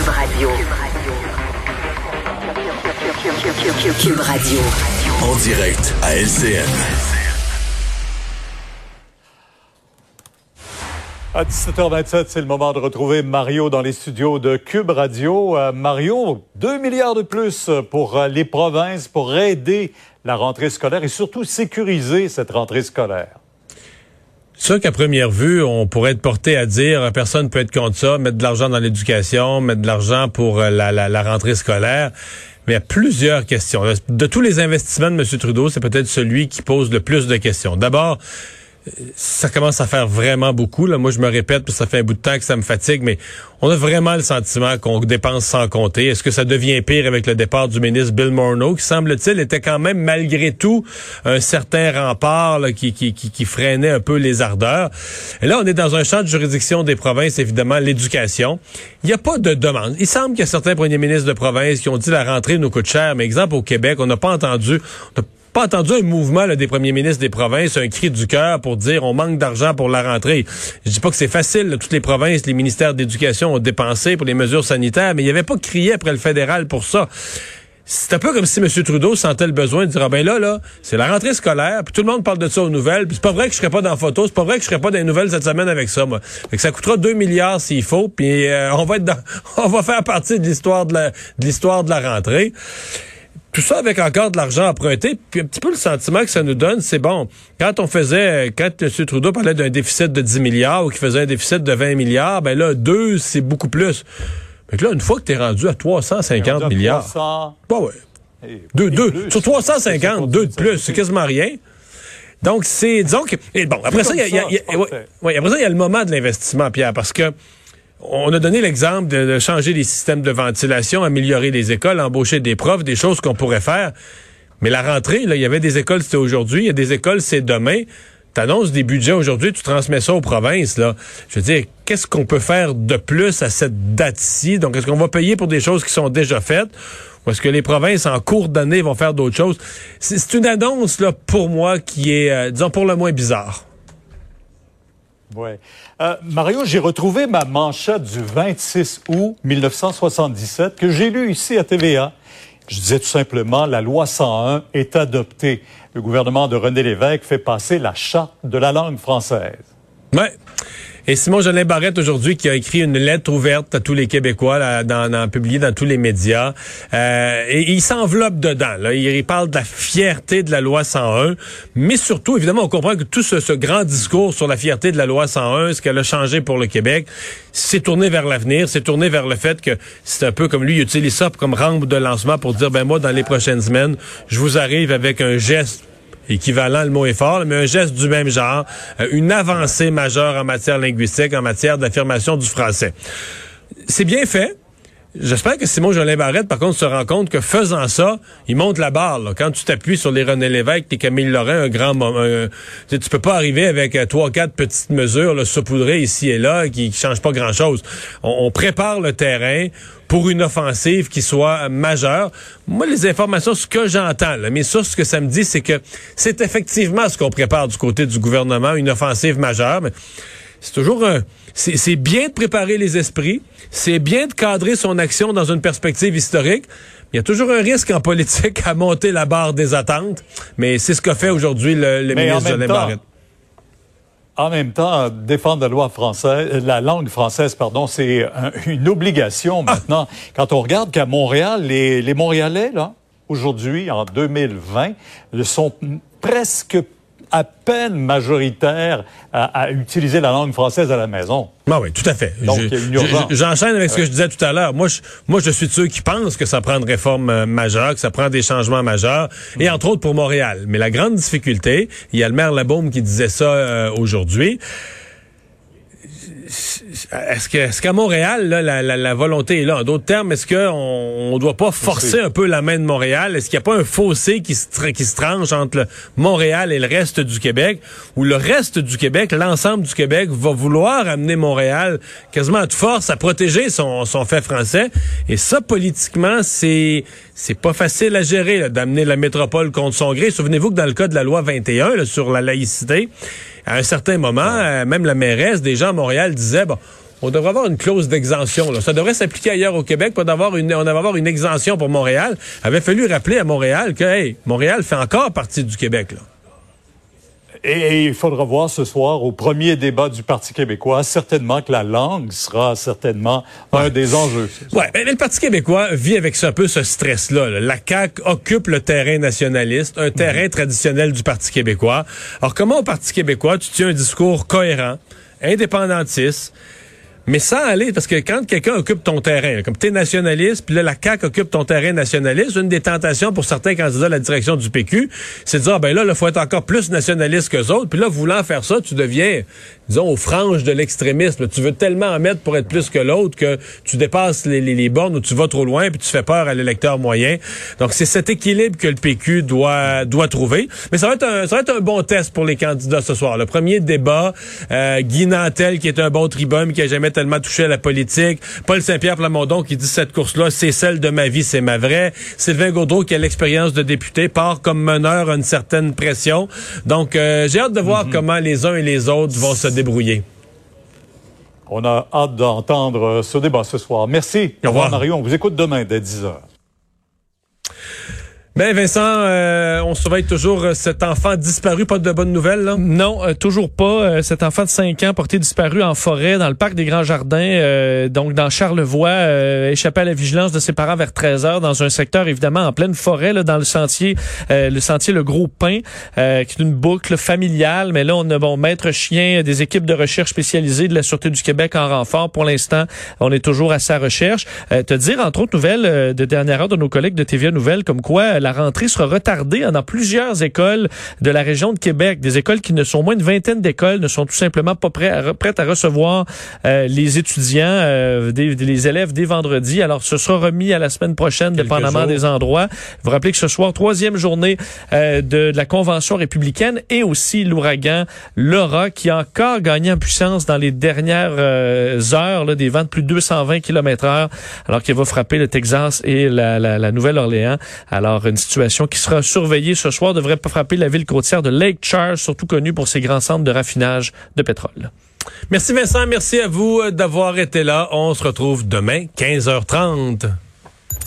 Cube Radio. Cube Radio. En direct à LCN. À 17h27, c'est le moment de retrouver Mario dans les studios de Cube Radio. Euh, Mario, 2 milliards de plus pour euh, les provinces pour aider la rentrée scolaire et surtout sécuriser cette rentrée scolaire. C'est sûr qu'à première vue, on pourrait être porté à dire personne peut être contre ça, mettre de l'argent dans l'éducation, mettre de l'argent pour euh, la, rentrée scolaire. Mais il y a plusieurs questions. De tous les investissements de M. Trudeau, c'est peut-être celui qui pose le plus de questions. D'abord, ça commence à faire vraiment beaucoup. Là. Moi, je me répète, que ça fait un bout de temps que ça me fatigue, mais on a vraiment le sentiment qu'on dépense sans compter. Est-ce que ça devient pire avec le départ du ministre Bill Morneau, qui semble-t-il était quand même, malgré tout, un certain rempart qui, qui, qui, freinait un peu les ardeurs? Et là, on est dans un champ de juridiction des provinces, évidemment, l'éducation. Il n'y a pas de demande. Il semble qu'il y a certains premiers ministres de province qui ont dit la rentrée nous coûte cher, mais exemple au Québec, on n'a pas entendu pas entendu un mouvement des premiers ministres des provinces, un cri du cœur pour dire on manque d'argent pour la rentrée. Je dis pas que c'est facile. Toutes les provinces, les ministères d'éducation ont dépensé pour les mesures sanitaires, mais il n'y avait pas crié après le fédéral pour ça. C'est un peu comme si M. Trudeau sentait le besoin de dire ah ben là là c'est la rentrée scolaire puis tout le monde parle de ça aux nouvelles puis c'est pas vrai que je serais pas dans la photo c'est pas vrai que je serais pas dans les nouvelles cette semaine avec ça moi fait que ça coûtera 2 milliards s'il faut puis euh, on va être dans, on va faire partie de l'histoire de l'histoire de la rentrée tout ça avec encore de l'argent emprunté, puis un petit peu le sentiment que ça nous donne, c'est bon, quand on faisait, quand M. Trudeau parlait d'un déficit de 10 milliards ou qu'il faisait un déficit de 20 milliards, ben là, deux, c'est beaucoup plus. Mais là, une fois que tu es rendu à 350 milliards. 300... Bah ouais. deux, deux. Sur 350, deux de plus, c'est quasiment rien. Donc, c'est, disons que, et bon, après ça, il y a, ouais, après ça, il y a le moment de l'investissement, Pierre, parce que on a donné l'exemple de, changer les systèmes de ventilation, améliorer les écoles, embaucher des profs, des choses qu'on pourrait faire. Mais la rentrée, là, il y avait des écoles, c'était aujourd'hui, il y a des écoles, c'est demain. Tu annonces des budgets aujourd'hui, tu transmets ça aux provinces. Là. Je veux dire, qu'est-ce qu'on peut faire de plus à cette date-ci? Donc, est-ce qu'on va payer pour des choses qui sont déjà faites? Ou est-ce que les provinces, en cours d'année, vont faire d'autres choses? C'est une annonce, là, pour moi, qui est, euh, disons, pour le moins bizarre. Oui. Euh, Mario, j'ai retrouvé ma manchette du 26 août 1977 que j'ai lue ici à TVA. Je disais tout simplement, la loi 101 est adoptée. Le gouvernement de René Lévesque fait passer la charte de la langue française. Et Simon Jolin Barrette aujourd'hui qui a écrit une lettre ouverte à tous les Québécois, là, dans, dans, publiée dans tous les médias. Euh, il s'enveloppe dedans. Là. Il, parle de la fierté de la loi 101, mais surtout, évidemment, on comprend que tout ce, grand discours sur la fierté de la loi 101, ce qu'elle a changé pour le Québec, c'est tourné vers l'avenir, c'est tourné vers le fait que c'est un peu comme lui, il utilise ça comme rampe de lancement pour dire, ben moi, dans les prochaines semaines, je vous arrive avec un geste équivalent, le mot est fort, mais un geste du même genre, euh, une avancée majeure en matière linguistique, en matière d'affirmation du français. C'est bien fait. J'espère que Simon Jolin Barrette, par contre, se rend compte que faisant ça, il monte la barre. Quand tu t'appuies sur les René Lévesque et Camille Lorrain, un grand moment, tu peux pas arriver avec euh, trois, quatre petites mesures là, saupoudrées ici et là qui, qui changent pas grand-chose. On, prépare le terrain pour une offensive qui soit majeure. Moi, les informations, ce que j'entends, mes sources, ce que ça me dit, c'est que c'est effectivement ce qu'on prépare du côté du gouvernement, une offensive majeure. Mais c'est toujours un c'est bien de préparer les esprits, c'est bien de cadrer son action dans une perspective historique. Il y a toujours un risque en politique à monter la barre des attentes, mais c'est ce qu'a fait aujourd'hui le, ministre de Barrette. En même temps, défendre la loi française, la langue française, pardon, c'est une obligation ah! maintenant. Quand on regarde qu'à Montréal, les, les Montréalais, là, aujourd'hui, en 2020, sont presque à peine majoritaire à, utiliser la langue française à la maison. Ah oui, tout à fait. J'enchaîne avec ce que je disais tout à l'heure. Moi je, moi, je suis de ceux qui pensent que ça prend une réforme euh, majeure, que ça prend des changements majeurs, et mm. entre autres pour Montréal. Mais la grande difficulté, il y a le maire Labaume qui disait ça euh, aujourd'hui, est-ce que est-ce qu'à Montréal là, la, la, la, volonté est là? En d'autres termes est-ce qu'on on doit pas forcer un peu la main de Montréal? Est-ce qu'il n'y a pas un fossé qui se qui se tranche entre Montréal et le reste du Québec? Ou le reste du Québec l'ensemble du Québec va vouloir amener Montréal quasiment à toute force à protéger son, son fait français? Et ça politiquement c'est c'est pas facile à gérer d'amener la métropole contre son gré. Souvenez-vous que dans le cas de la loi 21 là, sur la laïcité à un certain moment, euh, même la mairesse, des gens à Montréal disaient, bon, on devrait avoir une clause d'exemption. Ça devrait s'appliquer ailleurs au Québec, d'avoir une, on devrait avoir une exemption pour Montréal. avait fallu rappeler à Montréal que, hey, Montréal fait encore partie du Québec. Là. Et il faudra voir ce soir au premier débat du Parti québécois, certainement que la langue sera certainement un des enjeux. Ouais, mais, le Parti québécois vit avec un peu ce stress-là. La CAQ occupe le terrain nationaliste, un terrain mhm. traditionnel du Parti québécois. Alors comment au Parti québécois tu tiens un discours cohérent, indépendantiste, mais sans aller, parce que quand quelqu'un occupe ton terrain, comme tu es nationaliste, puis là, la CAQ occupe ton terrain nationaliste, une des tentations pour certains candidats à la direction du PQ, c'est de dire, ah, ben là, il faut être encore plus nationaliste que autres. Puis là, voulant faire ça, tu deviens, disons, aux franges de l'extrémisme. Tu veux tellement en mettre pour être plus que l'autre que tu dépasses les, les, bornes ou tu vas trop loin, puis tu fais peur à l'électeur moyen. Donc, c'est cet équilibre que le PQ doit, doit trouver. Mais ça va, être un, ça va être un bon test pour les candidats ce soir. Le premier débat, euh, Guy Nantel, qui est un bon tribun, qui a jamais tellement touché à la politique. Paul Saint-Pierre Plamondon qui dit cette course-là, c'est celle de ma vie, c'est ma vraie. Sylvain Gaudreau qui a l'expérience de député part comme meneur à une certaine pression. Donc, euh, j'ai hâte de voir mhm. comment les uns et les autres vont se débrouiller. On a hâte d'entendre ce débat ce soir. Merci. Au revoir, Mario. On vous écoute demain dès 10 heures. Ben Vincent, euh, on surveille toujours euh, cet enfant disparu, pas de bonnes nouvelles là? Non, euh, toujours pas. cet enfant de 5 ans porté disparu en forêt dans le parc des Grands Jardins, donc dans Charlevoix, échappé à la vigilance de ses parents vers 13 heures dans un secteur évidemment en pleine forêt là, dans le sentier le sentier le Gros Pin qui est une boucle familiale, mais là on a bon maître chien des équipes de recherche spécialisées de la Sûreté du Québec en renfort pour l'instant, on est toujours à sa recherche. te dire entre autres nouvelles de dernière heure de nos collègues de TVA Nouvelles comme quoi la rentrée sera retardée dans plusieurs écoles de la région de Québec. Des écoles qui ne sont moins une vingtaine d'écoles ne sont tout simplement pas prêtes à recevoir euh, les étudiants, euh, des, les élèves dès vendredi. Alors, ce sera remis à la semaine prochaine, dépendamment des endroits. Vous rappelez que ce soir, troisième journée euh, de, la Convention républicaine et aussi l'ouragan Laura qui a encore gagné en puissance dans les dernières heures, là, des vents de plus de 220 km heure, alors qu'il va frapper le Texas et la, la, la Nouvelle-Orléans. Alors, une situation qui sera surveillée ce soir devrait frapper la ville côtière de Lake Charles, surtout connue pour ses grands centres de raffinage de pétrole. Merci Vincent, merci à vous d'avoir été là. On se retrouve demain, 15h30.